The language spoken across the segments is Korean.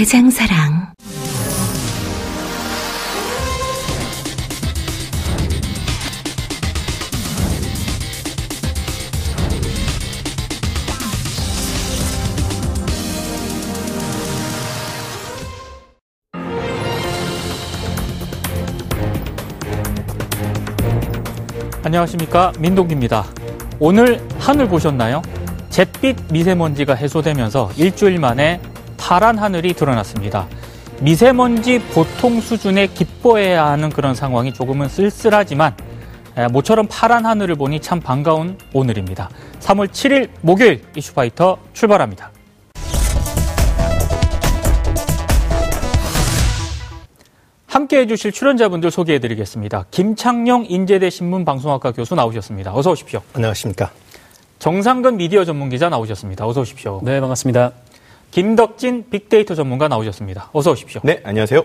대장사랑. 안녕하십니까 민동기입니다. 오늘 하늘 보셨나요? 잿빛 미세먼지가 해소되면서 일주일 만에 파란 하늘이 드러났습니다. 미세먼지 보통 수준에 기뻐해야 하는 그런 상황이 조금은 쓸쓸하지만 모처럼 파란 하늘을 보니 참 반가운 오늘입니다. 3월 7일 목요일 이슈파이터 출발합니다. 함께 해주실 출연자분들 소개해드리겠습니다. 김창룡 인제대 신문방송학과 교수 나오셨습니다. 어서 오십시오. 안녕하십니까. 정상근 미디어 전문기자 나오셨습니다. 어서 오십시오. 네, 반갑습니다. 김덕진 빅데이터 전문가 나오셨습니다. 어서 오십시오. 네, 안녕하세요.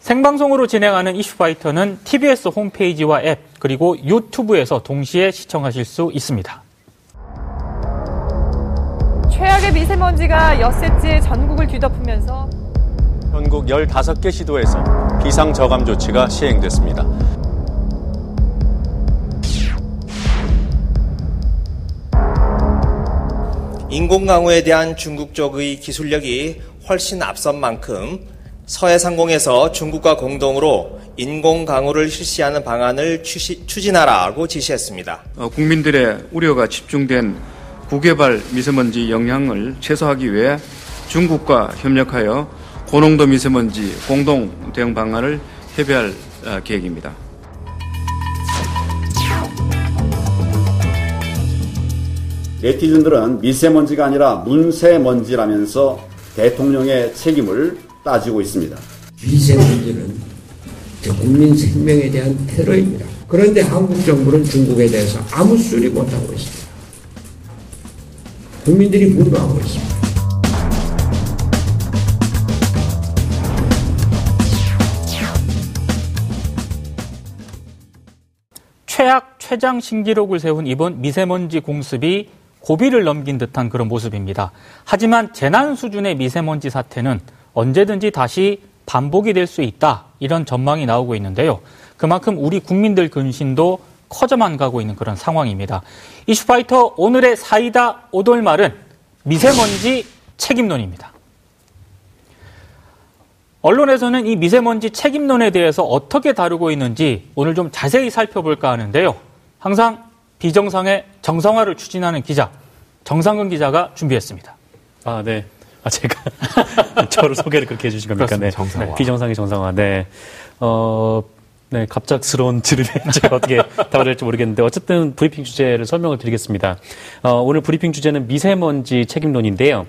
생방송으로 진행하는 이슈파이터는 TBS 홈페이지와 앱 그리고 유튜브에서 동시에 시청하실 수 있습니다. 최악의 미세먼지가 엿새째 전국을 뒤덮으면서 전국 15개 시도에서 비상 저감 조치가 시행됐습니다. 인공강우에 대한 중국 쪽의 기술력이 훨씬 앞선 만큼 서해상공에서 중국과 공동으로 인공강우를 실시하는 방안을 추진하라고 지시했습니다. 어, 국민들의 우려가 집중된 구개발 미세먼지 영향을 최소화하기 위해 중국과 협력하여 고농도 미세먼지 공동 대응 방안을 협의할 어, 계획입니다. 네티즌들은 미세먼지가 아니라 문세먼지라면서 대통령의 책임을 따지고 있습니다. 미세먼지는 국민 생명에 대한 테러입니다. 그런데 한국 정부는 중국에 대해서 아무 소리 못하고 있습니다. 국민들이 분노하고 있습니다. 최악 최장 신기록을 세운 이번 미세먼지 공습이 고비를 넘긴 듯한 그런 모습입니다. 하지만 재난 수준의 미세먼지 사태는 언제든지 다시 반복이 될 수 있다. 이런 전망이 나오고 있는데요. 그만큼 우리 국민들 근심도 커져만 가고 있는 그런 상황입니다. 이슈파이터 오늘의 사이다 오돌말은 미세먼지 책임론입니다. 언론에서는 이 미세먼지 책임론에 대해서 어떻게 다루고 있는지 오늘 좀 자세히 살펴볼까 하는데요. 항상 비정상의 정상화를 추진하는 기자 정상근 기자가 준비했습니다. 아, 네. 아, 제가 저를 소개를 그렇게 해주신 겁니까? 네. 정상화. 네. 비정상의 정상화. 네. 어, 네, 갑작스러운 질문에 제가 어떻게 답을 할지 모르겠는데 어쨌든 브리핑 주제를 설명을 드리겠습니다. 어, 오늘 브리핑 주제는 미세먼지 책임론인데요.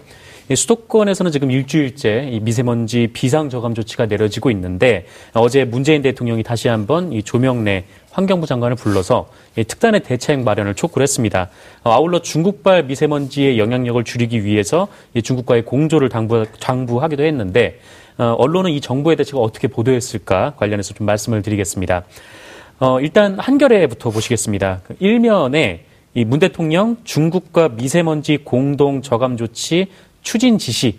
수도권에서는 지금 일주일째 이 미세먼지 비상 저감 조치가 내려지고 있는데 어제 문재인 대통령이 다시 한번 이 조명래 환경부 장관을 불러서 특단의 대책 마련을 촉구를 했습니다. 어, 아울러 중국발 미세먼지의 영향력을 줄이기 위해서 중국과의 공조를 당부, 당부하기도 했는데 어, 언론은 이 정부의 대책을 어떻게 보도했을까 관련해서 좀 말씀을 드리겠습니다. 어, 일단 한겨레부터 보시겠습니다. 그 일면에 이 문 대통령 중국과 미세먼지 공동 저감 조치 추진 지시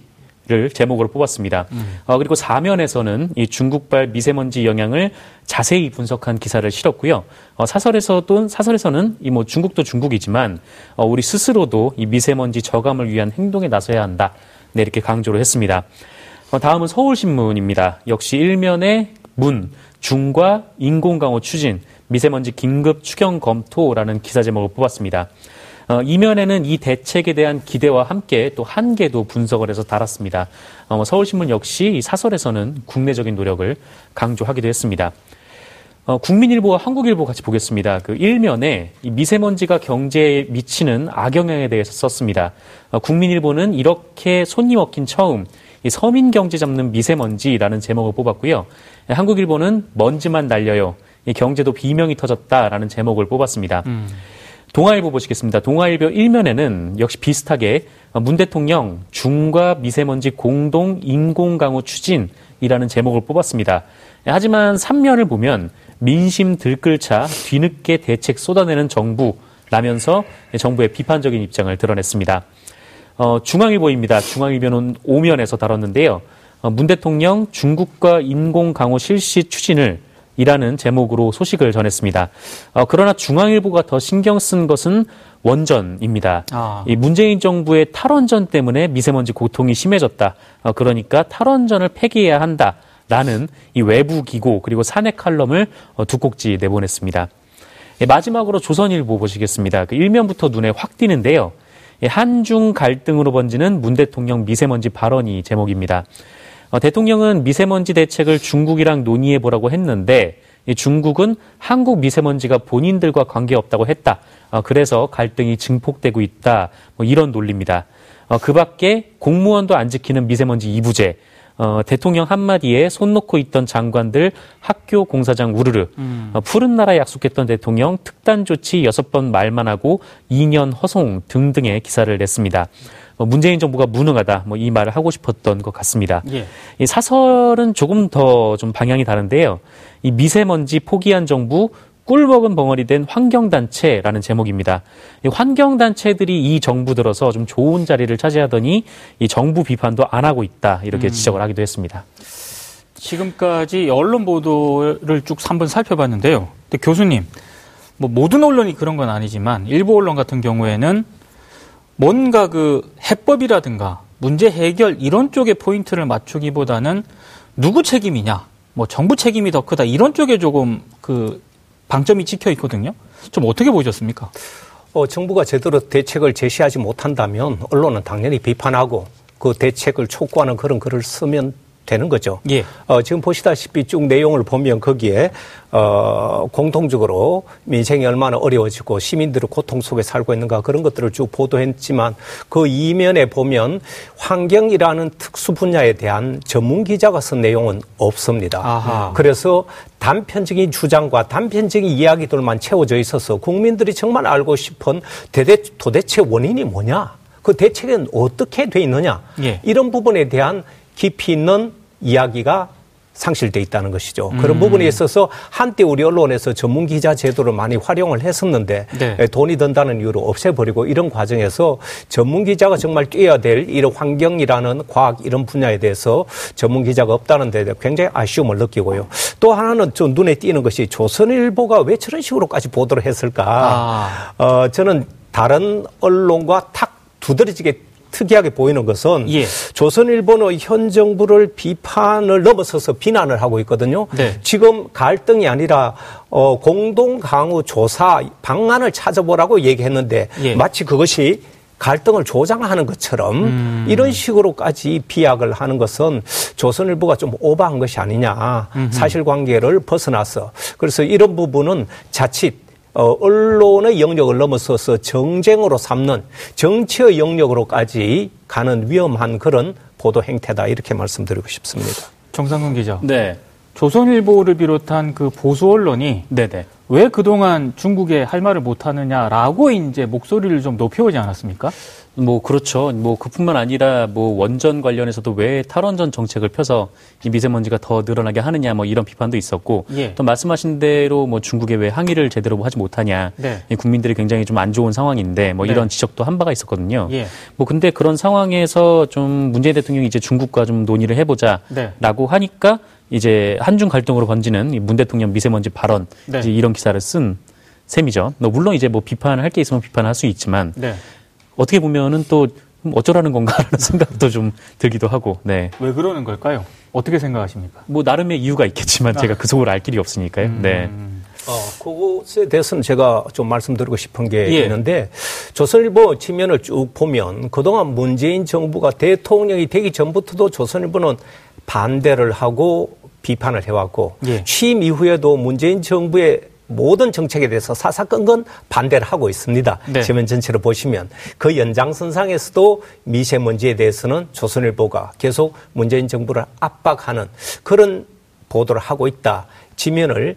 를 제목으로 뽑았습니다. 음. 어, 그리고 사면에서는 이 중국발 미세먼지 영향을 자세히 분석한 기사를 실었고요. 어, 사설에서도 사설에서는 이 뭐 중국도 중국이지만 어, 우리 스스로도 이 미세먼지 저감을 위한 행동에 나서야 한다. 네, 이렇게 강조를 했습니다. 어, 다음은 서울신문입니다. 역시 일면에 문 중과 인공강호 추진 미세먼지 긴급 추경 검토라는 기사 제목을 뽑았습니다. 어, 이면에는 이 대책에 대한 기대와 함께 또 한계도 분석을 해서 달았습니다. 어, 뭐 서울신문 역시 이 사설에서는 국내적인 노력을 강조하기도 했습니다. 어, 국민일보와 한국일보 같이 보겠습니다. 그 일면에 이 미세먼지가 경제에 미치는 악영향에 대해서 썼습니다. 어, 국민일보는 이렇게 손님 얻긴 처음 이 서민 경제 잡는 미세먼지라는 제목을 뽑았고요. 한국일보는 먼지만 날려요. 이 경제도 비명이 터졌다라는 제목을 뽑았습니다. 음. 동아일보 보시겠습니다. 동아일보 1면에는 역시 비슷하게 문 대통령 중과 미세먼지 공동 인공 강우 추진이라는 제목을 뽑았습니다. 하지만 3면을 보면 민심 들끓차 뒤늦게 대책 쏟아내는 정부라면서 정부의 비판적인 입장을 드러냈습니다. 어, 중앙일보입니다. 중앙일보는 5면에서 다뤘는데요. 어, 문 대통령 중국과 인공 강우 실시 추진을 이라는 제목으로 소식을 전했습니다. 어, 그러나 중앙일보가 더 신경 쓴 것은 원전입니다. 아. 이 문재인 정부의 탈원전 때문에 미세먼지 고통이 심해졌다. 어, 그러니까 탈원전을 폐기해야 한다 라는 이 외부 기고 그리고 사내 칼럼을 어, 두 꼭지 내보냈습니다. 예, 마지막으로 조선일보 보시겠습니다. 그 일면부터 눈에 확 띄는데요. 예, 한중 갈등으로 번지는 문 대통령 미세먼지 발언이 제목입니다. 어, 대통령은 미세먼지 대책을 중국이랑 논의해 보라고 했는데 중국은 한국 미세먼지가 본인들과 관계없다고 했다. 어, 그래서 갈등이 증폭되고 있다. 뭐 이런 논리입니다. 어, 그 밖에 공무원도 안 지키는 미세먼지 이부제, 어, 대통령 한마디에 손 놓고 있던 장관들 학교 공사장 우르르, 음. 어, 푸른 나라 약속했던 대통령 특단 조치 여섯 번 말만 하고 2년 허송 등등의 기사를 냈습니다. 뭐 문재인 정부가 무능하다 뭐 이 말을 하고 싶었던 것 같습니다. 예. 이 사설은 조금 더 좀 방향이 다른데요. 이 미세먼지 포기한 정부 꿀 먹은 벙어리 된 환경단체라는 제목입니다. 이 환경단체들이 이 정부 들어서 좀 좋은 자리를 차지하더니 이 정부 비판도 안 하고 있다 이렇게 음. 지적을 하기도 했습니다. 지금까지 언론 보도를 쭉 한번 살펴봤는데요. 교수님, 뭐 모든 언론이 그런 건 아니지만 일부 언론 같은 경우에는 뭔가 그 해법이라든가 문제 해결 이런 쪽에 포인트를 맞추기보다는 누구 책임이냐, 뭐 정부 책임이 더 크다 이런 쪽에 조금 그 방점이 찍혀 있거든요. 좀 어떻게 보셨습니까? 어, 정부가 제대로 대책을 제시하지 못한다면 언론은 당연히 비판하고 그 대책을 촉구하는 그런 글을 쓰면 되는 거죠. 예. 어, 지금 보시다시피 쭉 내용을 보면 거기에 어, 공통적으로 민생이 얼마나 어려워지고 시민들의 고통 속에 살고 있는가 그런 것들을 쭉 보도했지만 그 이면에 보면 환경이라는 특수 분야에 대한 전문 기자가 쓴 내용은 없습니다. 아하. 그래서 단편적인 주장과 단편적인 이야기들만 채워져 있어서 국민들이 정말 알고 싶은 대대, 도대체 원인이 뭐냐? 그 대책은 어떻게 돼 있느냐? 예. 이런 부분에 대한 깊이 있는 이야기가 상실돼 있다는 것이죠. 음. 그런 부분에 있어서 한때 우리 언론에서 전문 기자 제도를 많이 활용을 했었는데 네. 돈이 든다는 이유로 없애버리고 이런 과정에서 전문 기자가 정말 뛰어야 될 이런 환경이라는 과학 이런 분야에 대해서 전문 기자가 없다는 데 굉장히 아쉬움을 느끼고요. 또 하나는 좀 눈에 띄는 것이 조선일보가 왜 저런 식으로까지 보도를 했을까? 아. 어, 저는 다른 언론과 탁 두드러지게 특이하게 보이는 것은 예. 조선일보는 현 정부를 비판을 넘어서서 비난을 하고 있거든요. 네. 지금 갈등이 아니라 어, 공동 강우 조사 방안을 찾아보라고 얘기했는데 예. 마치 그것이 갈등을 조장하는 것처럼 음. 이런 식으로까지 비약을 하는 것은 조선일보가 좀 오버한 것이 아니냐 사실관계를 벗어나서 그래서 이런 부분은 자칫 어, 언론의 영역을 넘어서서 정쟁으로 삼는 정치의 영역으로까지 가는 위험한 그런 보도 행태다 이렇게 말씀드리고 싶습니다. 정상근 기자. 네. 조선일보를 비롯한 그 보수 언론이 네네. 왜 그동안 중국에 할 말을 못하느냐라고 이제 목소리를 좀 높여오지 않았습니까? 뭐 그렇죠. 뭐 그뿐만 아니라 뭐 원전 관련해서도 왜 탈원전 정책을 펴서 이 미세먼지가 더 늘어나게 하느냐 뭐 이런 비판도 있었고 예. 또 말씀하신 대로 뭐 중국에 왜 항의를 제대로 뭐 하지 못하냐 네. 국민들이 굉장히 좀 안 좋은 상황인데 뭐 네. 이런 지적도 한 바가 있었거든요. 예. 뭐 근데 그런 상황에서 좀 문재인 대통령이 이제 중국과 좀 논의를 해보자라고 네. 하니까 이제 한중 갈등으로 번지는 문 대통령 미세먼지 발언 네. 이제 이런 기사를 쓴 셈이죠. 물론 이제 뭐 비판을 할게 있으면 비판할 수 있지만 네. 어떻게 보면은 또 어쩌라는 건가라는 생각도 좀 들기도 하고. 네. 왜 그러는 걸까요? 어떻게 생각하십니까? 뭐 나름의 이유가 있겠지만 제가 그 속을 알 길이 없으니까요. 음. 네. 어, 그것에 대해서는 제가 좀 말씀드리고 싶은 게 예. 있는데 조선일보 지면을 쭉 보면 그동안 문재인 정부가 대통령이 되기 전부터도 조선일보는 반대를 하고 비판을 해왔고 예. 취임 이후에도 문재인 정부의 모든 정책에 대해서 사사건건 반대를 하고 있습니다. 네. 지면 전체를 보시면 그 연장선상에서도 미세먼지에 대해서는 조선일보가 계속 문재인 정부를 압박하는 그런 보도를 하고 있다. 지면을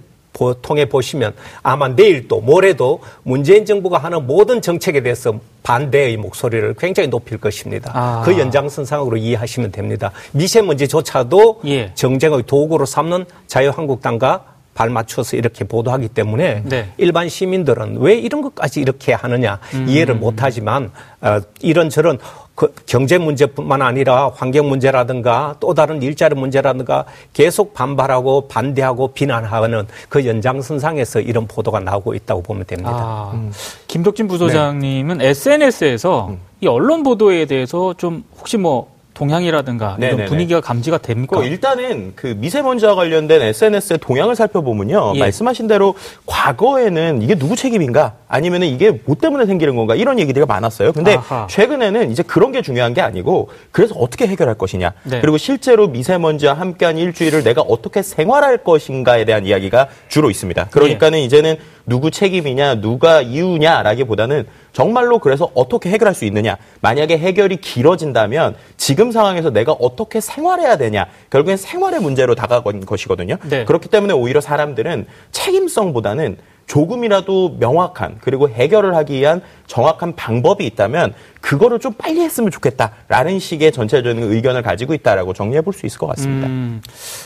통해 보시면 아마 내일 또 모레도 문재인 정부가 하는 모든 정책에 대해서 반대의 목소리를 굉장히 높일 것입니다. 아. 그 연장선상으로 이해하시면 됩니다. 미세먼지조차도 예. 정쟁의 도구로 삼는 자유한국당과 발맞춰서 이렇게 보도하기 때문에 네. 일반 시민들은 왜 이런 것까지 이렇게 하느냐 음. 이해를 못하지만 어, 이런저런 그 경제 문제뿐만 아니라 환경 문제라든가 또 다른 일자리 문제라든가 계속 반발하고 반대하고 비난하는 그 연장선상에서 이런 보도가 나오고 있다고 보면 됩니다. 아, 음. 김덕진 부소장님은 네. SNS에서 음. 이 언론 보도에 대해서 좀 혹시 뭐 동향이라든가 이런. 분위기가 감지가 됩니까? 그 일단은 그 미세먼지와 관련된 SNS의 동향을 살펴보면요. 예. 말씀하신 대로 과거에는 이게 누구 책임인가 아니면은 이게 뭐 때문에 생기는 건가 이런 얘기들이 많았어요. 근데 아하. 최근에는 이제 그런 게 중요한 게 아니고 그래서 어떻게 해결할 것이냐. 네. 그리고 실제로 미세먼지와 함께한 일주일을 내가 어떻게 생활할 것인가에 대한 이야기가 주로 있습니다. 그러니까는 예. 이제는 누구 책임이냐, 누가 이유냐라기보다는 정말로 그래서 어떻게 해결할 수 있느냐. 만약에 해결이 길어진다면 지금 상황에서 내가 어떻게 생활해야 되냐. 결국엔 생활의 문제로 다가간 것이거든요. 네. 그렇기 때문에 오히려 사람들은 책임성보다는 조금이라도 명확한 그리고 해결을 하기 위한 정확한 방법이 있다면 그거를 좀 빨리 했으면 좋겠다라는 식의 전체적인 의견을 가지고 있다라고 정리해 볼 수 있을 것 같습니다. 음,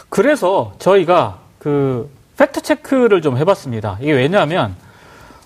그래서 저희가 그 팩트 체크를 좀 해봤습니다. 이게 왜냐하면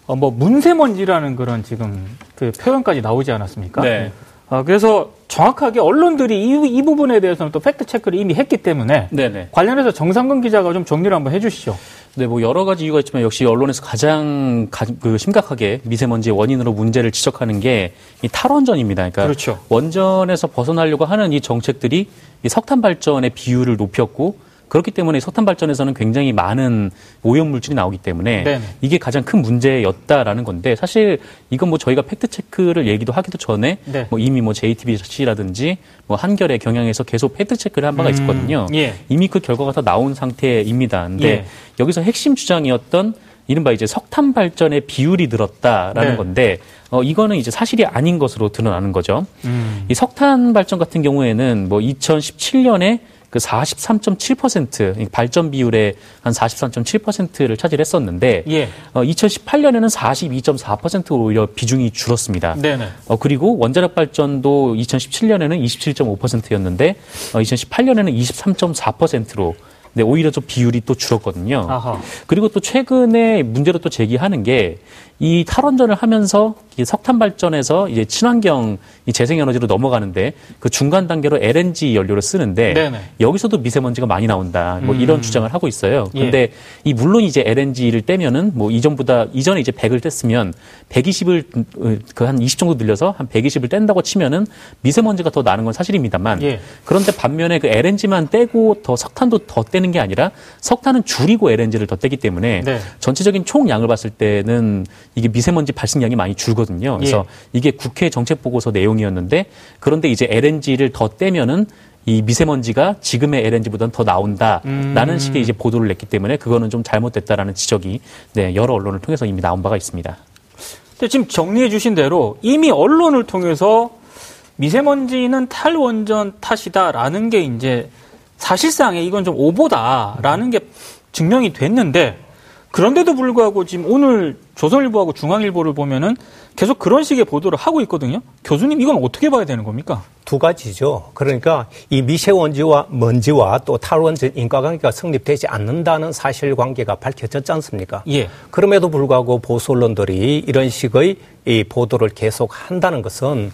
어, 뭐 문세먼지라는 그런 지금 그 표현까지 나오지 않았습니까? 네. 어, 그래서 정확하게 언론들이 이, 이, 부분에 대해서는 또 팩트 체크를 이미 했기 때문에 네네. 관련해서 정상근 기자가 좀 정리를 한번 해주시죠. 네, 뭐 여러 가지 이유가 있지만 역시 언론에서 가장 가, 그 심각하게 미세먼지의 원인으로 문제를 지적하는 게 이 탈원전입니다. 그러니까 그렇죠. 원전에서 벗어나려고 하는 이 정책들이 이 석탄 발전의 비율을 높였고 그렇기 때문에 석탄 발전에서는 굉장히 많은 오염 물질이 나오기 때문에 네 이게 가장 큰 문제였다라는 건데 사실 이건 뭐 저희가 팩트 체크를 얘기도 하기도 전에 네. 뭐 이미 뭐 JTBC라든지 뭐 한겨레 경향에서 계속 팩트 체크를 한 바가 음, 있었거든요. 예. 이미 그 결과가 다 나온 상태입니다. 근데 예. 여기서 핵심 주장이었던 이른바 이제 석탄 발전의 비율이 늘었다라는 네. 건데 어 이거는 이제 사실이 아닌 것으로 드러나는 거죠. 음. 이 석탄 발전 같은 경우에는 뭐 2017년에 그 43.7% 발전 비율의 한 43.7%를 차지했었는데 예. 어, 2018년에는 42.4%로 오히려 비중이 줄었습니다. 네네. 어, 그리고 원자력 발전도 2017년에는 27.5%였는데 어, 2018년에는 23.4%로 네, 오히려 좀 비율이 또 줄었거든요. 아하. 그리고 또 최근에 문제로 또 제기하는 게 이 탈원전을 하면서 이 석탄 발전에서 이제 친환경 이 재생에너지로 넘어가는데 그 중간 단계로 LNG 연료를 쓰는데 네네. 여기서도 미세먼지가 많이 나온다. 뭐 음. 이런 주장을 하고 있어요. 그런데 예. 이 물론 이제 LNG를 떼면은 뭐 이전보다 이전에 이제 100을 뗐으면 120을 그 한 20 정도 늘려서 한 120을 뗀다고 치면은 미세먼지가 더 나는 건 사실입니다만 예. 그런데 반면에 그 LNG만 떼고 더 석탄도 더 떼는 게 아니라 석탄은 줄이고 LNG를 더 떼기 때문에 네. 전체적인 총량을 봤을 때는 이게 미세먼지 발생량이 많이 줄거든요. 그래서 예. 이게 국회 정책 보고서 내용이었는데 그런데 이제 LNG를 더 떼면은 이 미세먼지가 지금의 LNG보다는 더 나온다라는 음. 식의 이제 보도를 냈기 때문에 그거는 좀 잘못됐다라는 지적이 네, 여러 언론을 통해서 이미 나온 바가 있습니다. 근데 지금 정리해 주신 대로 이미 언론을 통해서 미세먼지는 탈원전 탓이다라는 게 이제 사실상에 이건 좀 오보다라는 게 증명이 됐는데 그런데도 불구하고 지금 오늘 조선일보하고 중앙일보를 보면은 계속 그런 식의 보도를 하고 있거든요. 교수님 이건 어떻게 봐야 되는 겁니까? 두 가지죠. 그러니까 이 미세먼지와 먼지와 또 탈원전 인과관계가 성립되지 않는다는 사실관계가 밝혀졌지 않습니까? 예. 그럼에도 불구하고 보수 언론들이 이런 식의 이 보도를 계속 한다는 것은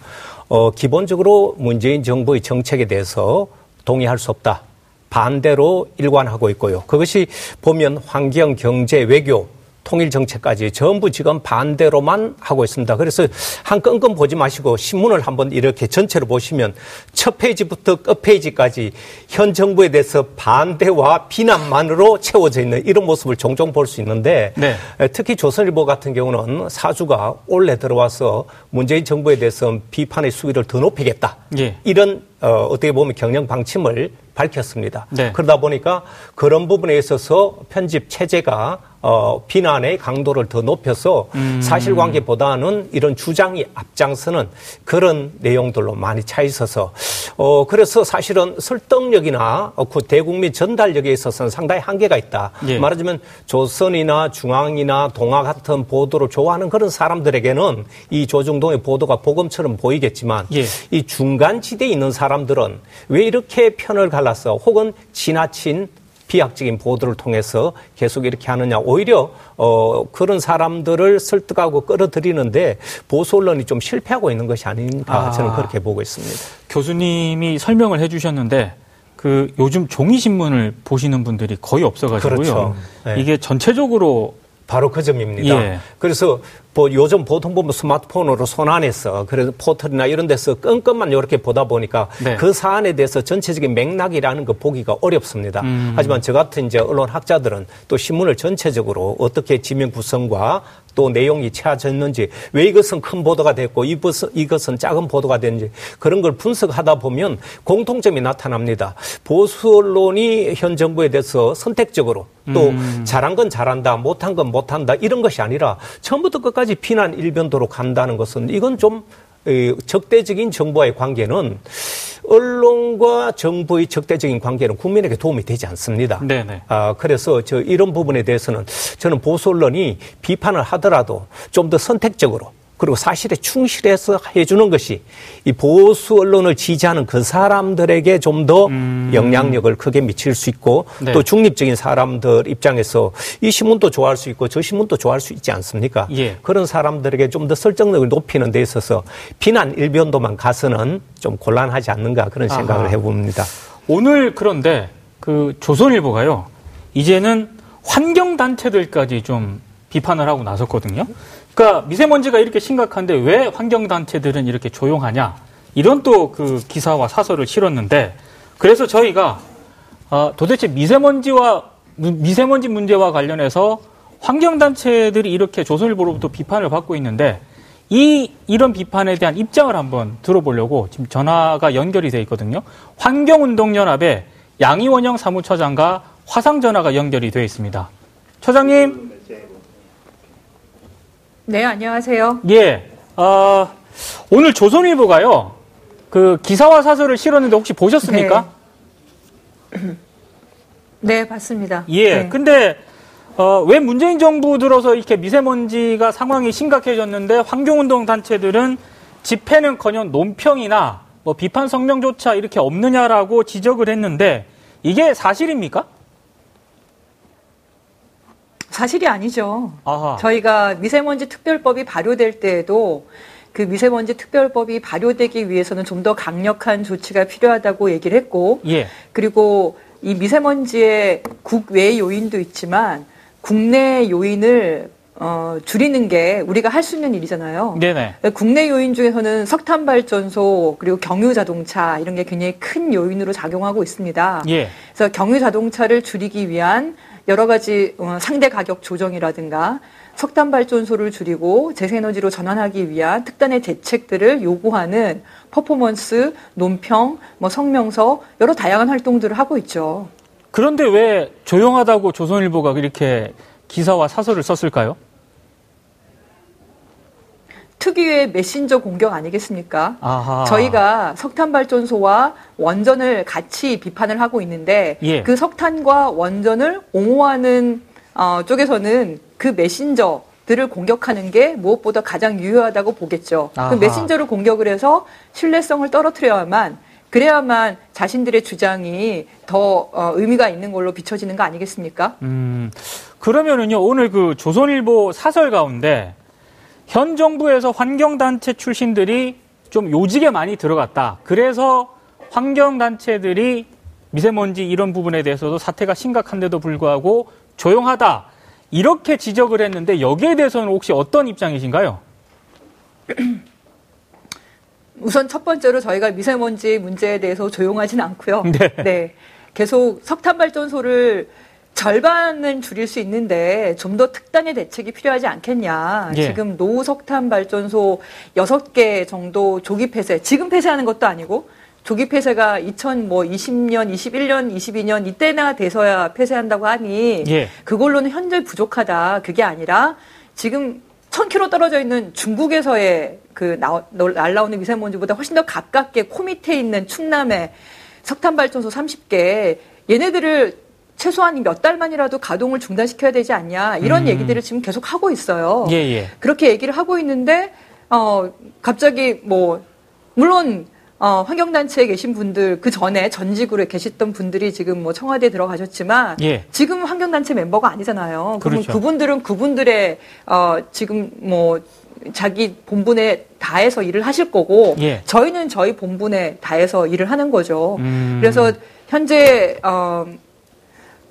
어 기본적으로 문재인 정부의 정책에 대해서 동의할 수 없다. 반대로 일관하고 있고요. 그것이 보면 환경, 경제, 외교, 통일 정책까지 전부 지금 반대로만 하고 있습니다. 그래서 한 건 건 보지 마시고 신문을 한번 이렇게 전체로 보시면 첫 페이지부터 끝 페이지까지 현 정부에 대해서 반대와 비난만으로 채워져 있는 이런 모습을 종종 볼 수 있는데 네. 특히 조선일보 같은 경우는 사주가 올해 들어와서 문재인 정부에 대해서 비판의 수위를 더 높이겠다. 예. 이런 어, 어떻게 보면 경영 방침을 밝혔습니다. 네. 그러다 보니까 그런 부분에 있어서 편집 체제가 어, 비난의 강도를 더 높여서 음. 사실관계보다는 이런 주장이 앞장서는 그런 내용들로 많이 차 있어서 어, 그래서 사실은 설득력이나 그 대국민 전달력에 있어서는 상당히 한계가 있다. 예. 말하자면 조선이나 중앙이나 동아 같은 보도를 좋아하는 그런 사람들에게는 이 조중동의 보도가 복음처럼 보이겠지만 예. 이 중간 지대에 있는 사람 들은 왜 이렇게 편을 갈라서 혹은 지나친 비약적인 보도를 통해서 계속 이렇게 하느냐. 오히려 어, 그런 사람들을 설득하고 끌어들이는데 보수 언론이 좀 실패하고 있는 것이 아닌가 아, 저는 그렇게 보고 있습니다. 교수님이 설명을 해주셨는데 그 요즘 종이 신문을 보시는 분들이 거의 없어가지고요. 그렇죠. 네. 이게 전체적으로 바로 그 점입니다. 예. 그래서 뭐 요즘 보통 보면 스마트폰으로 손 안에서 그래서 포털이나 이런 데서 끈끈만 이렇게 보다 보니까 네. 그 사안에 대해서 전체적인 맥락이라는 거 보기가 어렵습니다. 음. 하지만 저 같은 이제 언론 학자들은 또 신문을 전체적으로 어떻게 지명 구성과 또 내용이 채워졌는지 왜 이것은 큰 보도가 됐고 이것은, 이것은 작은 보도가 됐는지 그런 걸 분석하다 보면 공통점이 나타납니다. 보수 언론이 현 정부에 대해서 선택적으로 또 음. 잘한 건 잘한다, 못한 건 못한다 이런 것이 아니라 처음부터 끝까지 비난 일변도로 간다는 것은 이건 좀 적대적인 정부와의 관계는 언론과 정부의 적대적인 관계는 국민에게 도움이 되지 않습니다. 네네. 아, 그래서 저 이런 부분에 대해서는 저는 보수 언론이 비판을 하더라도 좀 더 선택적으로 그리고 사실에 충실해서 해주는 것이 이 보수 언론을 지지하는 그 사람들에게 좀더 음. 영향력을 크게 미칠 수 있고 네. 또 중립적인 사람들 입장에서 이 신문도 좋아할 수 있고 저 신문도 좋아할 수 있지 않습니까? 예. 그런 사람들에게 좀 더 설정력을 높이는 데 있어서 비난 일변도만 가서는 좀 곤란하지 않는가 그런 생각을 아하. 해봅니다. 오늘 그런데 그 조선일보가요 이제는 환경단체들까지 좀 비판을 하고 나섰거든요. 그러니까 미세먼지가 이렇게 심각한데 왜 환경단체들은 이렇게 조용하냐 이런 또 그 기사와 사설을 실었는데 그래서 저희가 어, 도대체 미세먼지와 미세먼지 문제와 관련해서 환경단체들이 이렇게 조선일보로부터 비판을 받고 있는데 이 이런 비판에 대한 입장을 한번 들어보려고 지금 전화가 연결이 돼 있거든요. 환경운동연합의 양이원영 사무처장과 화상 전화가 연결이 되어 있습니다. 처장님. 네, 안녕하세요. 예. 어, 오늘 조선일보가요. 그 기사와 사설을 실었는데 혹시 보셨습니까? 네, 네 봤습니다. 예. 네. 근데 어, 왜 문재인 정부 들어서 이렇게 미세먼지가 상황이 심각해졌는데 환경운동 단체들은 집회는커녕 논평이나 뭐 비판 성명조차 이렇게 없느냐라고 지적을 했는데 이게 사실입니까? 사실이 아니죠. 아하. 저희가 미세먼지 특별법이 발효될 때에도 그 미세먼지 특별법이 발효되기 위해서는 좀 더 강력한 조치가 필요하다고 얘기를 했고, 예. 그리고 이 미세먼지의 국외 요인도 있지만 국내 요인을 어, 줄이는 게 우리가 할 수 있는 일이잖아요. 네네. 국내 요인 중에서는 석탄 발전소 그리고 경유 자동차 이런 게 굉장히 큰 요인으로 작용하고 있습니다. 예. 그래서 경유 자동차를 줄이기 위한 여러 가지 어, 상대 가격 조정이라든가 석탄 발전소를 줄이고 재생에너지로 전환하기 위한 특단의 대책들을 요구하는 퍼포먼스, 논평, 뭐 성명서 여러 다양한 활동들을 하고 있죠. 그런데 왜 조용하다고 조선일보가 이렇게 기사와 사설을 썼을까요? 특유의 메신저 공격 아니겠습니까? 아하. 저희가 석탄 발전소와 원전을 같이 비판을 하고 있는데 예. 그 석탄과 원전을 옹호하는 어, 쪽에서는 그 메신저 들을 공격하는 게 무엇보다 가장 유효하다고 보겠죠. 그 아하. 그 메신저를 공격을 해서 신뢰성을 떨어뜨려야만 그래야만 자신들의 주장이 더 어, 의미가 있는 걸로 비춰지는 거 아니겠습니까? 음, 그러면은요 오늘 그 조선일보 사설 가운데 현 정부에서 환경단체 출신들이 좀 요직에 많이 들어갔다. 그래서 환경단체들이 미세먼지 이런 부분에 대해서도 사태가 심각한데도 불구하고 조용하다. 이렇게 지적을 했는데 여기에 대해서는 혹시 어떤 입장이신가요? 우선 첫 번째로 저희가 미세먼지 문제에 대해서 조용하진 않고요. 네. 네. 계속 석탄 발전소를 절반은 줄일 수 있는데 좀 더 특단의 대책이 필요하지 않겠냐. 예. 지금 노석탄 발전소 6개 정도 조기 폐쇄, 지금 폐쇄하는 것도 아니고 조기 폐쇄가 2020년, 21년, 22년 이때나 돼서야 폐쇄한다고 하니 예. 그걸로는 현재 부족하다. 그게 아니라 지금 1000km 떨어져 있는 중국에서의 그 날라오는 미세먼지보다 훨씬 더 가깝게 코 밑에 있는 충남의 석탄 발전소 30개 얘네들을 최소한 몇 달만이라도 가동을 중단시켜야 되지 않냐 이런 음. 얘기들을 지금 계속 하고 있어요. 예, 예. 그렇게 얘기를 하고 있는데 어 갑자기 뭐 물론 어, 환경단체에 계신 분들, 그 전에 전직으로 계셨던 분들이 지금 뭐 청와대에 들어가셨지만, 예. 지금 환경단체 멤버가 아니잖아요. 그러면 그렇죠. 그분들은 그분들의, 어, 지금 뭐, 자기 본분에 다해서 일을 하실 거고, 예. 저희는 저희 본분에 다해서 일을 하는 거죠. 음. 그래서 현재, 어,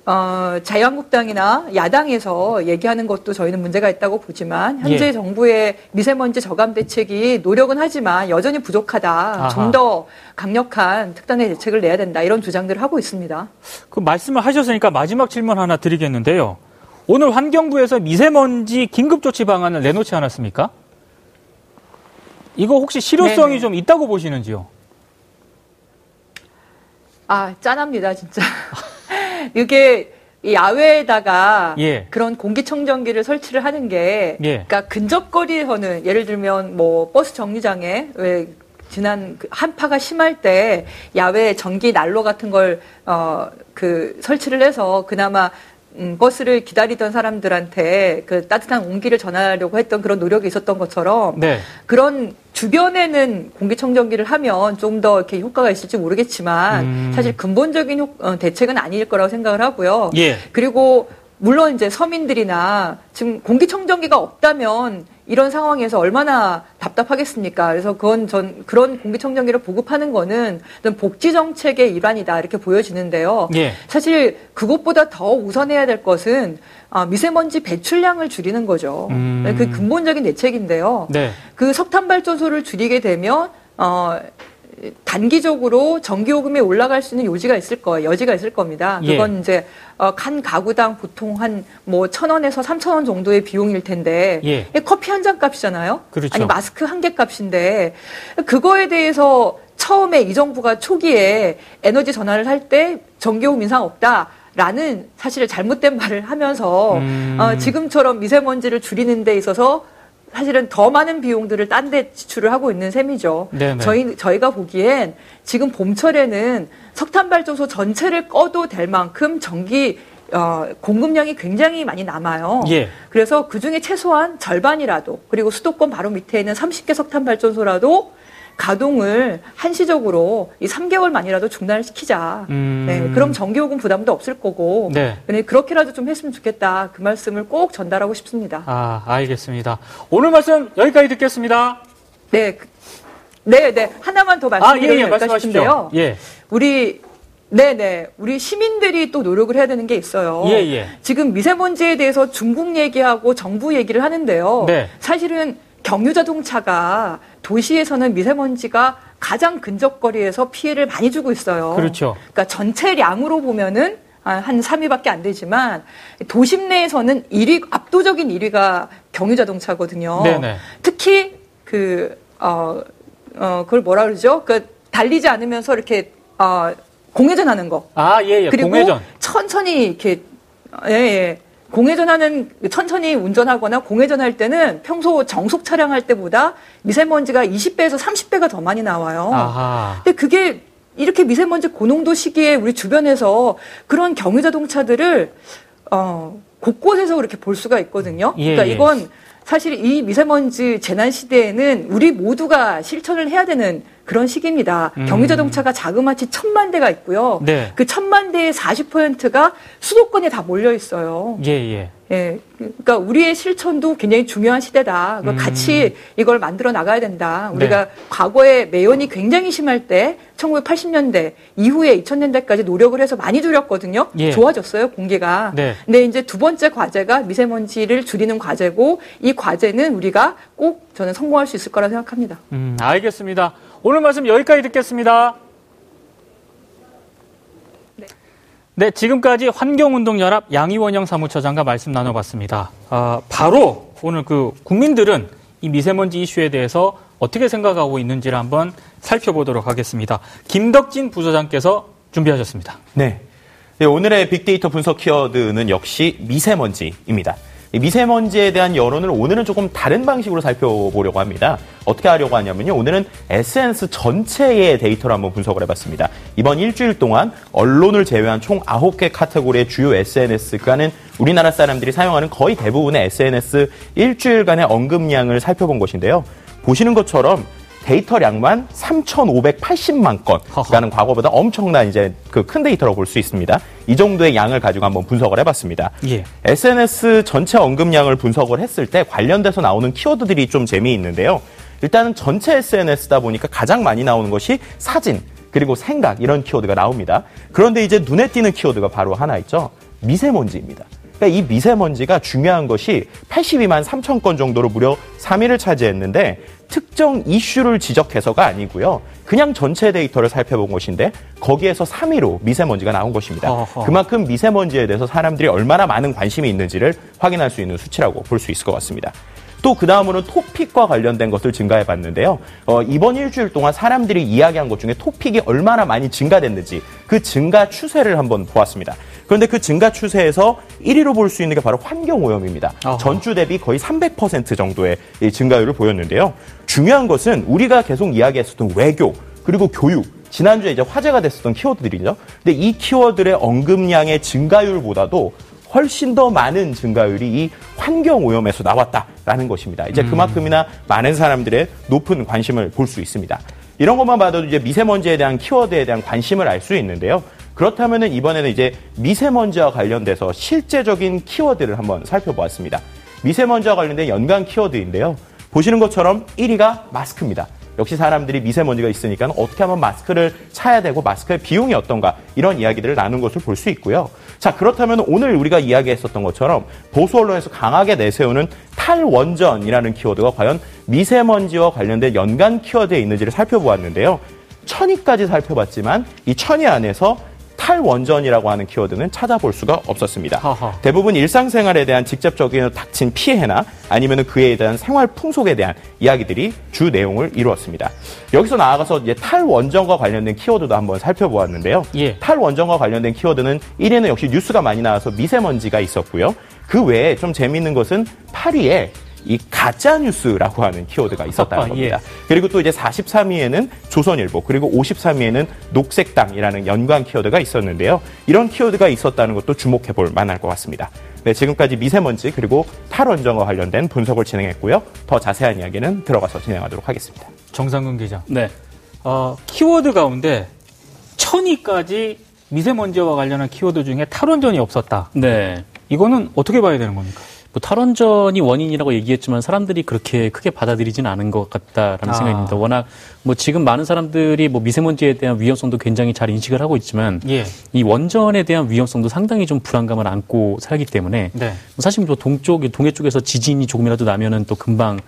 어, 자유한국당이나 야당에서 얘기하는 것도 저희는 문제가 있다고 보지만 현재 예. 정부의 미세먼지 저감 대책이 노력은 하지만 여전히 부족하다. 좀 더 강력한 특단의 대책을 내야 된다. 이런 주장들을 하고 있습니다. 그 말씀을 하셨으니까 마지막 질문 하나 드리겠는데요. 오늘 환경부에서 미세먼지 긴급조치 방안을 내놓지 않았습니까? 이거 혹시 실효성이 네네. 좀 있다고 보시는지요? 아, 짠합니다, 진짜. 이게 야외에다가 예. 그런 공기청정기를 설치를 하는 게 예. 그러니까 근접거리에서는 예를 들면 뭐 버스 정류장에 왜 지난 그 한파가 심할 때 야외 전기 난로 같은 걸 어 그 설치를 해서 그나마 음, 버스를 기다리던 사람들한테 그 따뜻한 온기를 전하려고 했던 그런 노력이 있었던 것처럼 네. 그런 주변에는 공기청정기를 하면 좀 더 이렇게 효과가 있을지 모르겠지만 음. 사실 근본적인 효, 어, 대책은 아닐 거라고 생각을 하고요. 예. 그리고 물론 이제 서민들이나 지금 공기청정기가 없다면 이런 상황에서 얼마나 답답하겠습니까? 그래서 그건 전 그런 공기청정기를 보급하는 거는 복지 정책의 일환이다 이렇게 보여지는데요. 예. 사실 그것보다 더 우선해야 될 것은 아, 미세먼지 배출량을 줄이는 거죠. 음. 그 근본적인 대책인데요. 네. 그 석탄 발전소를 줄이게 되면 어 단기적으로 전기요금이 올라갈 수 있는 요지가 있을 거예요. 여지가 있을 겁니다. 예. 그건 예. 이제 어, 간 가구당 보통 한 뭐 천 원에서 삼천 원 정도의 비용일 텐데 예. 커피 한 잔 값이잖아요. 그렇죠. 아니 마스크 한 개 값인데 그거에 대해서 처음에 이 정부가 초기에 에너지 전환을 할 때 전기요금 인상 없다. 라는 사실 잘못된 말을 하면서 음. 어, 지금처럼 미세먼지를 줄이는 데 있어서 사실은 더 많은 비용들을 딴 데 지출을 하고 있는 셈이죠. 네네. 저희 저희가 보기엔 지금 봄철에는 석탄 발전소 전체를 꺼도 될 만큼 전기 어, 공급량이 굉장히 많이 남아요. 예. 그래서 그 중에 최소한 절반이라도 그리고 수도권 바로 밑에 있는 30개 석탄 발전소라도 가동을 한시적으로 이 3개월 만이라도 중단을 시키자. 음. 네, 그럼 전기요금 부담도 없을 거고. 네. 그렇게라도 좀 했으면 좋겠다. 그 말씀을 꼭 전달하고 싶습니다. 아, 알겠습니다. 오늘 말씀 여기까지 듣겠습니다. 네. 네, 네. 하나만 더 말씀드리면 아, 예, 예, 싶은데요. 예. 우리 네네. 우리 시민들이 또 노력을 해야 되는 게 있어요. 예, 예. 지금 미세먼지에 대해서 중국 얘기하고 정부 얘기를 하는데요. 네. 사실은 경유 자동차가 도시에서는 미세먼지가 가장 근접거리에서 피해를 많이 주고 있어요. 그렇죠. 그러니까 전체량으로 보면은 한 3위밖에 안 되지만 도심 내에서는 1위 압도적인 1위가 경유 자동차거든요. 네네. 특히 그 어, 어 그걸 뭐라 그러죠? 그 달리지 않으면서 이렇게 어 공회전하는 거. 아, 예, 예. 그리고 공회전. 천천히 이렇게 예, 예. 공회전하는 천천히 운전하거나 공회전할 때는 평소 정속 차량 할 때보다 미세먼지가 20배에서 30배가 더 많이 나와요. 아하. 근데 그게 이렇게 미세먼지 고농도 시기에 우리 주변에서 그런 경유 자동차들을 어 곳곳에서 그렇게 볼 수가 있거든요. 예, 그러니까 예. 이건 사실 이 미세먼지 재난 시대에는 우리 모두가 실천을 해야 되는 그런 시기입니다. 음. 경유자동차가 자그마치 천만 대가 있고요. 네. 그 천만 대의 40%가 수도권에 다 몰려 있어요. 예, 예. 예. 그러니까 우리의 실천도 굉장히 중요한 시대다. 음. 같이 이걸 만들어 나가야 된다. 우리가 네. 과거에 매연이 굉장히 심할 때 1980년대 이후에 2000년대까지 노력을 해서 많이 줄였거든요. 예. 좋아졌어요, 공기가. 네. 근데 이제 두 번째 과제가 미세먼지를 줄이는 과제고 이 과제는 우리가 꼭 저는 성공할 수 있을 거라 생각합니다. 음, 알겠습니다. 오늘 말씀 여기까지 듣겠습니다. 네, 네 지금까지 환경운동연합 양희원영 사무처장과 말씀 나눠봤습니다. 아, 바로 오늘 그 국민들은 이 미세먼지 이슈에 대해서 어떻게 생각하고 있는지를 한번 살펴보도록 하겠습니다. 김덕진 부서장께서 준비하셨습니다. 네. 네 오늘의 빅데이터 분석 키워드는 역시 미세먼지입니다. 미세먼지에 대한 여론을 오늘은 조금 다른 방식으로 살펴보려고 합니다. 어떻게 하려고 하냐면요. 오늘은 SNS 전체의 데이터를 한번 분석을 해봤습니다. 이번 일주일 동안 언론을 제외한 총 9개 카테고리의 주요 SNS, 그간은 우리나라 사람들이 사용하는 거의 대부분의 SNS 일주일간의 언급량을 살펴본 것인데요. 보시는 것처럼 데이터량만 3,580만 건라는 과거보다 엄청난 이제 그 큰 데이터라고 볼 수 있습니다. 이 정도의 양을 가지고 한번 분석을 해봤습니다. 예. SNS 전체 언급량을 분석을 했을 때 관련돼서 나오는 키워드들이 좀 재미있는데요. 일단은 전체 SNS다 보니까 가장 많이 나오는 것이 사진 그리고 생각 이런 키워드가 나옵니다. 그런데 이제 눈에 띄는 키워드가 바로 하나 있죠. 미세먼지입니다. 그러니까 이 미세먼지가 중요한 것이 82만 3천 건 정도로 무려 3위를 차지했는데 특정 이슈를 지적해서가 아니고요. 그냥 전체 데이터를 살펴본 것인데 거기에서 3위로 미세먼지가 나온 것입니다. 어허. 그만큼 미세먼지에 대해서 사람들이 얼마나 많은 관심이 있는지를 확인할 수 있는 수치라고 볼 수 있을 것 같습니다. 또그 다음으로는 토픽과 관련된 것을 증가해 봤는데요. 어, 이번 일주일 동안 사람들이 이야기한 것 중에 토픽이 얼마나 많이 증가됐는지 그 증가 추세를 한번 보았습니다. 그런데 그 증가 추세에서 1위로 볼 수 있는 게 바로 환경 오염입니다. 어허. 전주 대비 거의 300% 정도의 증가율을 보였는데요. 중요한 것은 우리가 계속 이야기했었던 외교 그리고 교육 지난주에 이제 화제가 됐었던 키워드들이죠. 근데 이 키워드의 언급량의 증가율보다도 훨씬 더 많은 증가율이 이 환경 오염에서 나왔다라는 것입니다. 이제 음. 그만큼이나 많은 사람들의 높은 관심을 볼 수 있습니다. 이런 것만 봐도 이제 미세먼지에 대한 키워드에 대한 관심을 알 수 있는데요. 그렇다면은 이번에는 이제 미세먼지와 관련돼서 실제적인 키워드를 한번 살펴보았습니다. 미세먼지와 관련된 연관 키워드인데요. 보시는 것처럼 1위가 마스크입니다. 역시 사람들이 미세먼지가 있으니까 어떻게 하면 마스크를 차야 되고 마스크의 비용이 어떤가 이런 이야기들을 나눈 것을 볼 수 있고요. 자 그렇다면 오늘 우리가 이야기했었던 것처럼 보수 언론에서 강하게 내세우는 탈원전이라는 키워드가 과연 미세먼지와 관련된 연관 키워드에 있는지를 살펴보았는데요. 천위까지 살펴봤지만 이 천위 안에서 탈원전이라고 하는 키워드는 찾아볼 수가 없었습니다. 하하. 대부분 일상생활에 대한 직접적인 닥친 피해나 아니면 그에 대한 생활 풍속에 대한 이야기들이 주 내용을 이루었습니다. 여기서 나아가서 이제 탈원전과 관련된 키워드도 한번 살펴보았는데요. 예. 탈원전과 관련된 키워드는 1위는 역시 뉴스가 많이 나와서 미세먼지가 있었고요. 그 외에 좀 재미있는 것은 8위에 이 가짜 뉴스라고 하는 키워드가 있었다는 아, 겁니다. 예. 그리고 또 이제 43위에는 조선일보 그리고 53위에는 녹색당이라는 연관 키워드가 있었는데요. 이런 키워드가 있었다는 것도 주목해 볼 만할 것 같습니다. 네, 지금까지 미세먼지 그리고 탈원전과 관련된 분석을 진행했고요. 더 자세한 이야기는 들어가서 진행하도록 하겠습니다. 정상근 기자. 네. 어, 키워드 가운데 천위까지 미세먼지와 관련한 키워드 중에 탈원전이 없었다. 네. 이거는 어떻게 봐야 되는 겁니까? 뭐 탈원전이 원인이라고 얘기했지만 사람들이 그렇게 크게 받아들이지는 않은 것 같다라는 아. 생각입니다. 워낙 뭐 지금 많은 사람들이 뭐 미세먼지에 대한 위험성도 굉장히 잘 인식을 하고 있지만 예. 이 원전에 대한 위험성도 상당히 좀 불안감을 안고 살기 때문에 네. 사실 뭐 동쪽 동해 쪽에서 지진이 조금이라도 나면은 또 금방 뭐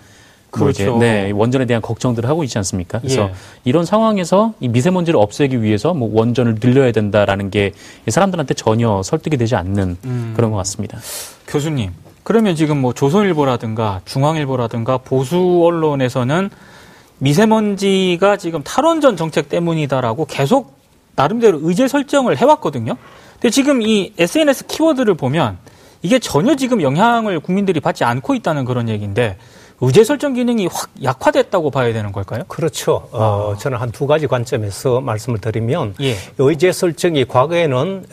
그렇죠. 뭐 네, 원전에 대한 걱정들을 하고 있지 않습니까? 그래서 예. 이런 상황에서 이 미세먼지를 없애기 위해서 뭐 원전을 늘려야 된다라는 게 사람들한테 전혀 설득이 되지 않는 음. 그런 것 같습니다. 교수님, 그러면 지금 뭐 조선일보라든가 중앙일보라든가 보수 언론에서는 미세먼지가 지금 탈원전 정책 때문이다라고 계속 나름대로 의제 설정을 해왔거든요. 근데 지금 이 SNS 키워드를 보면 이게 전혀 지금 영향을 국민들이 받지 않고 있다는 그런 얘기인데 의제 설정 기능이 확 약화됐다고 봐야 되는 걸까요? 그렇죠. 어, 아. 저는 한 두 가지 관점에서 말씀을 드리면 예. 의제 설정이 과거에는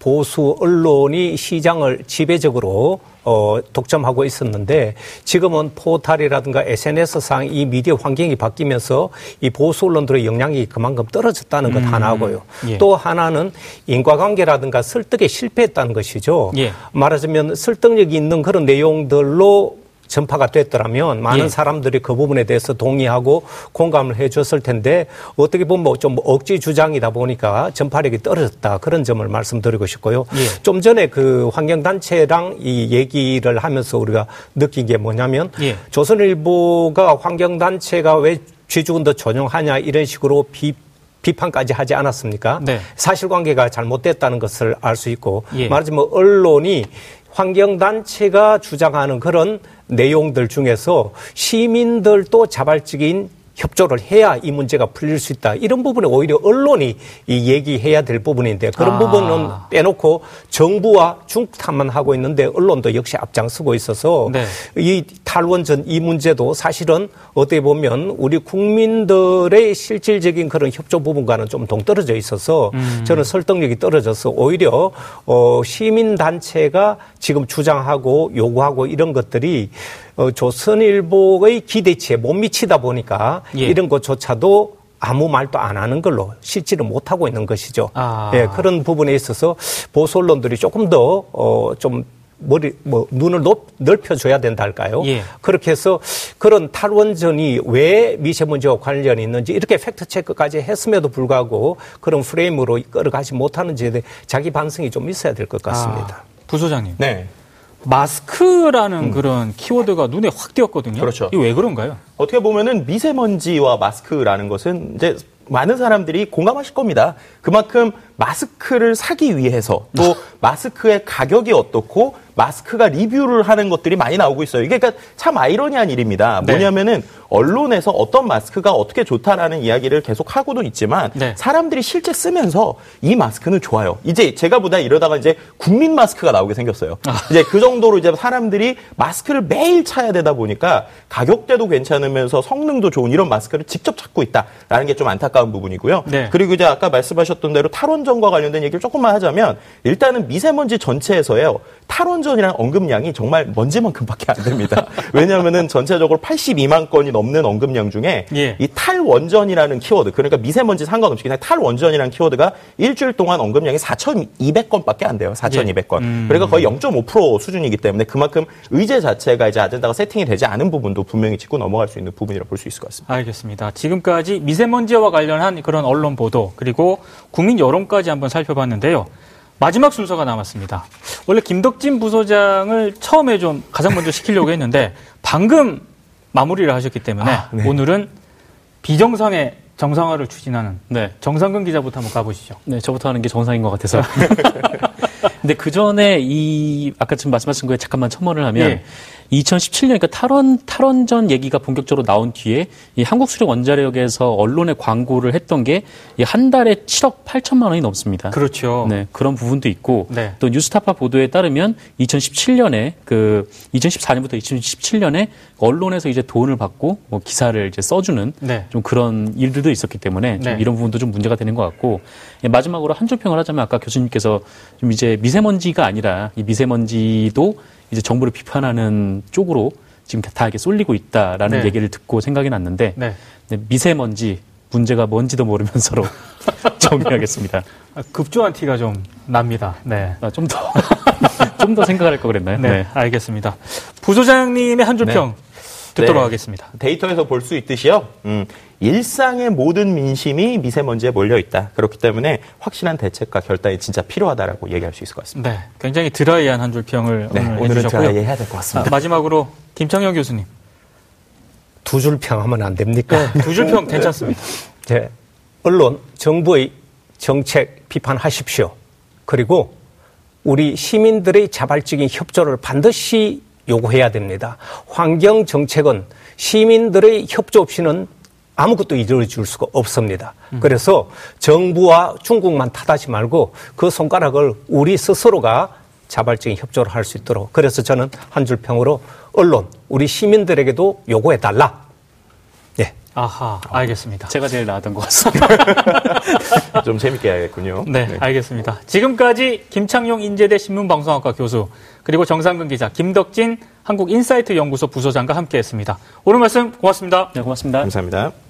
보수 언론이 시장을 지배적으로 어, 독점하고 있었는데 지금은 포탈이라든가 SNS상 이 미디어 환경이 바뀌면서 이 보수 언론들의 영향이 그만큼 떨어졌다는 것 음, 하나고요. 예. 또 하나는 인과관계라든가 설득에 실패했다는 것이죠. 예. 말하자면 설득력이 있는 그런 내용들로 전파가 됐더라면 많은 예. 사람들이 그 부분에 대해서 동의하고 공감을 해줬을 텐데 어떻게 보면 뭐좀 억지 주장이다 보니까 전파력이 떨어졌다 그런 점을 말씀드리고 싶고요. 예. 좀 전에 그 환경단체랑 이 얘기를 하면서 우리가 느낀 게 뭐냐면 예. 조선일보가 환경단체가 왜더 전용하냐 이런 식으로 비 비판까지 하지 않았습니까? 네. 사실관계가 잘못됐다는 것을 알 수 있고 예. 말하자면 언론이 환경단체가 주장하는 그런 내용들 중에서 시민들도 자발적인 협조를 해야 이 문제가 풀릴 수 있다. 이런 부분에 오히려 언론이 이 얘기해야 될 부분인데 그런 아. 부분은 빼놓고 정부와 중국 탓만 하고 있는데 언론도 역시 앞장서고 있어서 네. 이 탈원전 이 문제도 사실은 어떻게 보면 우리 국민들의 실질적인 그런 협조 부분과는 좀 동떨어져 있어서 음. 저는 설득력이 떨어져서 오히려 어 시민 단체가 지금 주장하고 요구하고 이런 것들이 어, 조선일보의 기대치에 못 미치다 보니까 예. 이런 것조차도 아무 말도 안 하는 걸로 실지를 못하고 있는 것이죠. 아. 예, 그런 부분에 있어서 보수 언론들이 조금 더, 어, 좀 머리, 뭐, 눈을 높, 넓혀줘야 된다 할까요? 예. 그렇게 해서 그런 탈원전이 왜 미세먼지와 관련이 있는지 이렇게 팩트 체크까지 했음에도 불구하고 그런 프레임으로 끌어가지 못하는지에 대해 자기 반성이 좀 있어야 될 것 같습니다. 아, 부소장님. 네. 마스크라는 음. 그런 키워드가 눈에 확 띄었거든요. 그렇죠. 이게 왜 그런가요? 어떻게 보면은 미세먼지와 마스크라는 것은 이제 많은 사람들이 공감하실 겁니다. 그만큼 마스크를 사기 위해서 또 마스크의 가격이 어떻고 마스크가 리뷰를 하는 것들이 많이 나오고 있어요. 이게 그러니까 참 아이러니한 일입니다. 네. 뭐냐면은 언론에서 어떤 마스크가 어떻게 좋다라는 이야기를 계속 하고도 있지만 네. 사람들이 실제 쓰면서 이 마스크는 좋아요. 이제 제가 보다 이러다가 이제 국민 마스크가 나오게 생겼어요. 아. 이제 그 정도로 이제 사람들이 마스크를 매일 차야 되다 보니까 가격대도 괜찮으면서 성능도 좋은 이런 마스크를 직접 찾고 있다라는 게 좀 안타까운 부분이고요. 네. 그리고 이제 아까 말씀하셨던 대로 탈원전과 관련된 얘기를 조금만 하자면 일단은 미세먼지 전체에서요. 탈원전이라는 언급량이 정말 먼지만큼밖에 안 됩니다. 왜냐하면은 전체적으로 82만 건이 넘는 언급량 중에 예. 이 탈원전이라는 키워드, 그러니까 미세먼지 상관없이 그냥 탈원전이라는 키워드가 일주일 동안 언급량이 4,200건밖에 안 돼요. 4,200건. 예. 음. 그러니까 거의 0.5% 수준이기 때문에 그만큼 의제 자체가 이제 아젠다가 세팅이 되지 않은 부분도 분명히 짚고 넘어갈 수 있는 부분이라고 볼수 있을 것 같습니다. 알겠습니다. 지금까지 미세먼지와 관련한 그런 언론 보도 그리고 국민 여론까지 한번 살펴봤는데요. 마지막 순서가 남았습니다. 원래 김덕진 부소장을 처음에 좀 가장 먼저 시키려고 했는데 방금 마무리를 하셨기 때문에 아, 네. 오늘은 비정상의 정상화를 추진하는 네. 정상근 기자부터 한번 가보시죠. 네, 저부터 하는 게 정상인 것 같아서. 근데 그 전에 이 아까 지금 말씀하신 거에 잠깐만 첨언을 하면 예. 2017년 그러니까 탈원 탈원전 얘기가 본격적으로 나온 뒤에 이 한국수력 원자력에서 언론에 광고를 했던 게 한 달에 7억 8천만 원이 넘습니다. 그렇죠. 네 그런 부분도 있고 네. 또 뉴스타파 보도에 따르면 2017년에 그 2014년부터 2017년에 언론에서 이제 돈을 받고 뭐 기사를 이제 써주는 네. 좀 그런 일들도 있었기 때문에 좀 네. 이런 부분도 좀 문제가 되는 것 같고 예, 마지막으로 한줄 평을 하자면 아까 교수님께서 좀 이제 미세먼지가 아니라 이 미세먼지도 이제 정부를 비판하는 쪽으로 지금 다 이렇게 쏠리고 있다라는 네. 얘기를 듣고 생각이 났는데 네. 미세먼지 문제가 뭔지도 모르면서로 정리하겠습니다. 아, 급조한 티가 좀 납니다. 네. 아, 좀 더, 좀 더 생각할 걸 그랬나요? 네, 네. 알겠습니다. 부소장님의 한 줄평 네. 듣도록 네. 하겠습니다. 데이터에서 볼 수 있듯이요. 음, 일상의 모든 민심이 미세먼지에 몰려 있다. 그렇기 때문에 확실한 대책과 결단이 진짜 필요하다라고 얘기할 수 있을 것 같습니다. 네, 굉장히 드라이한 한 줄 평을 네, 오늘 오늘은 드라이 해야 될 것 같습니다. 아, 마지막으로 김창현 교수님. 두 줄 평하면 안 됩니까? 네, 두줄 평 괜찮습니다. 네, 언론, 정부의 정책 비판하십시오. 그리고 우리 시민들의 자발적인 협조를 반드시 요구해야 됩니다. 환경 정책은 시민들의 협조 없이는 아무것도 이루어질 수가 없습니다. 음. 그래서 정부와 중국만 탓하지 말고 그 손가락을 우리 스스로가 자발적인 협조를 할 수 있도록 그래서 저는 한 줄 평으로 언론 우리 시민들에게도 요구해 달라. 예. 아하, 알겠습니다. 제가 제일 나았던 것 같습니다. 좀 재밌게 해야겠군요. 네, 네, 알겠습니다. 지금까지 김창용 인제대 신문방송학과 교수 그리고 정상근 기자, 김덕진 한국인사이트 연구소 부소장과 함께했습니다. 오늘 말씀 고맙습니다. 네, 고맙습니다. 감사합니다.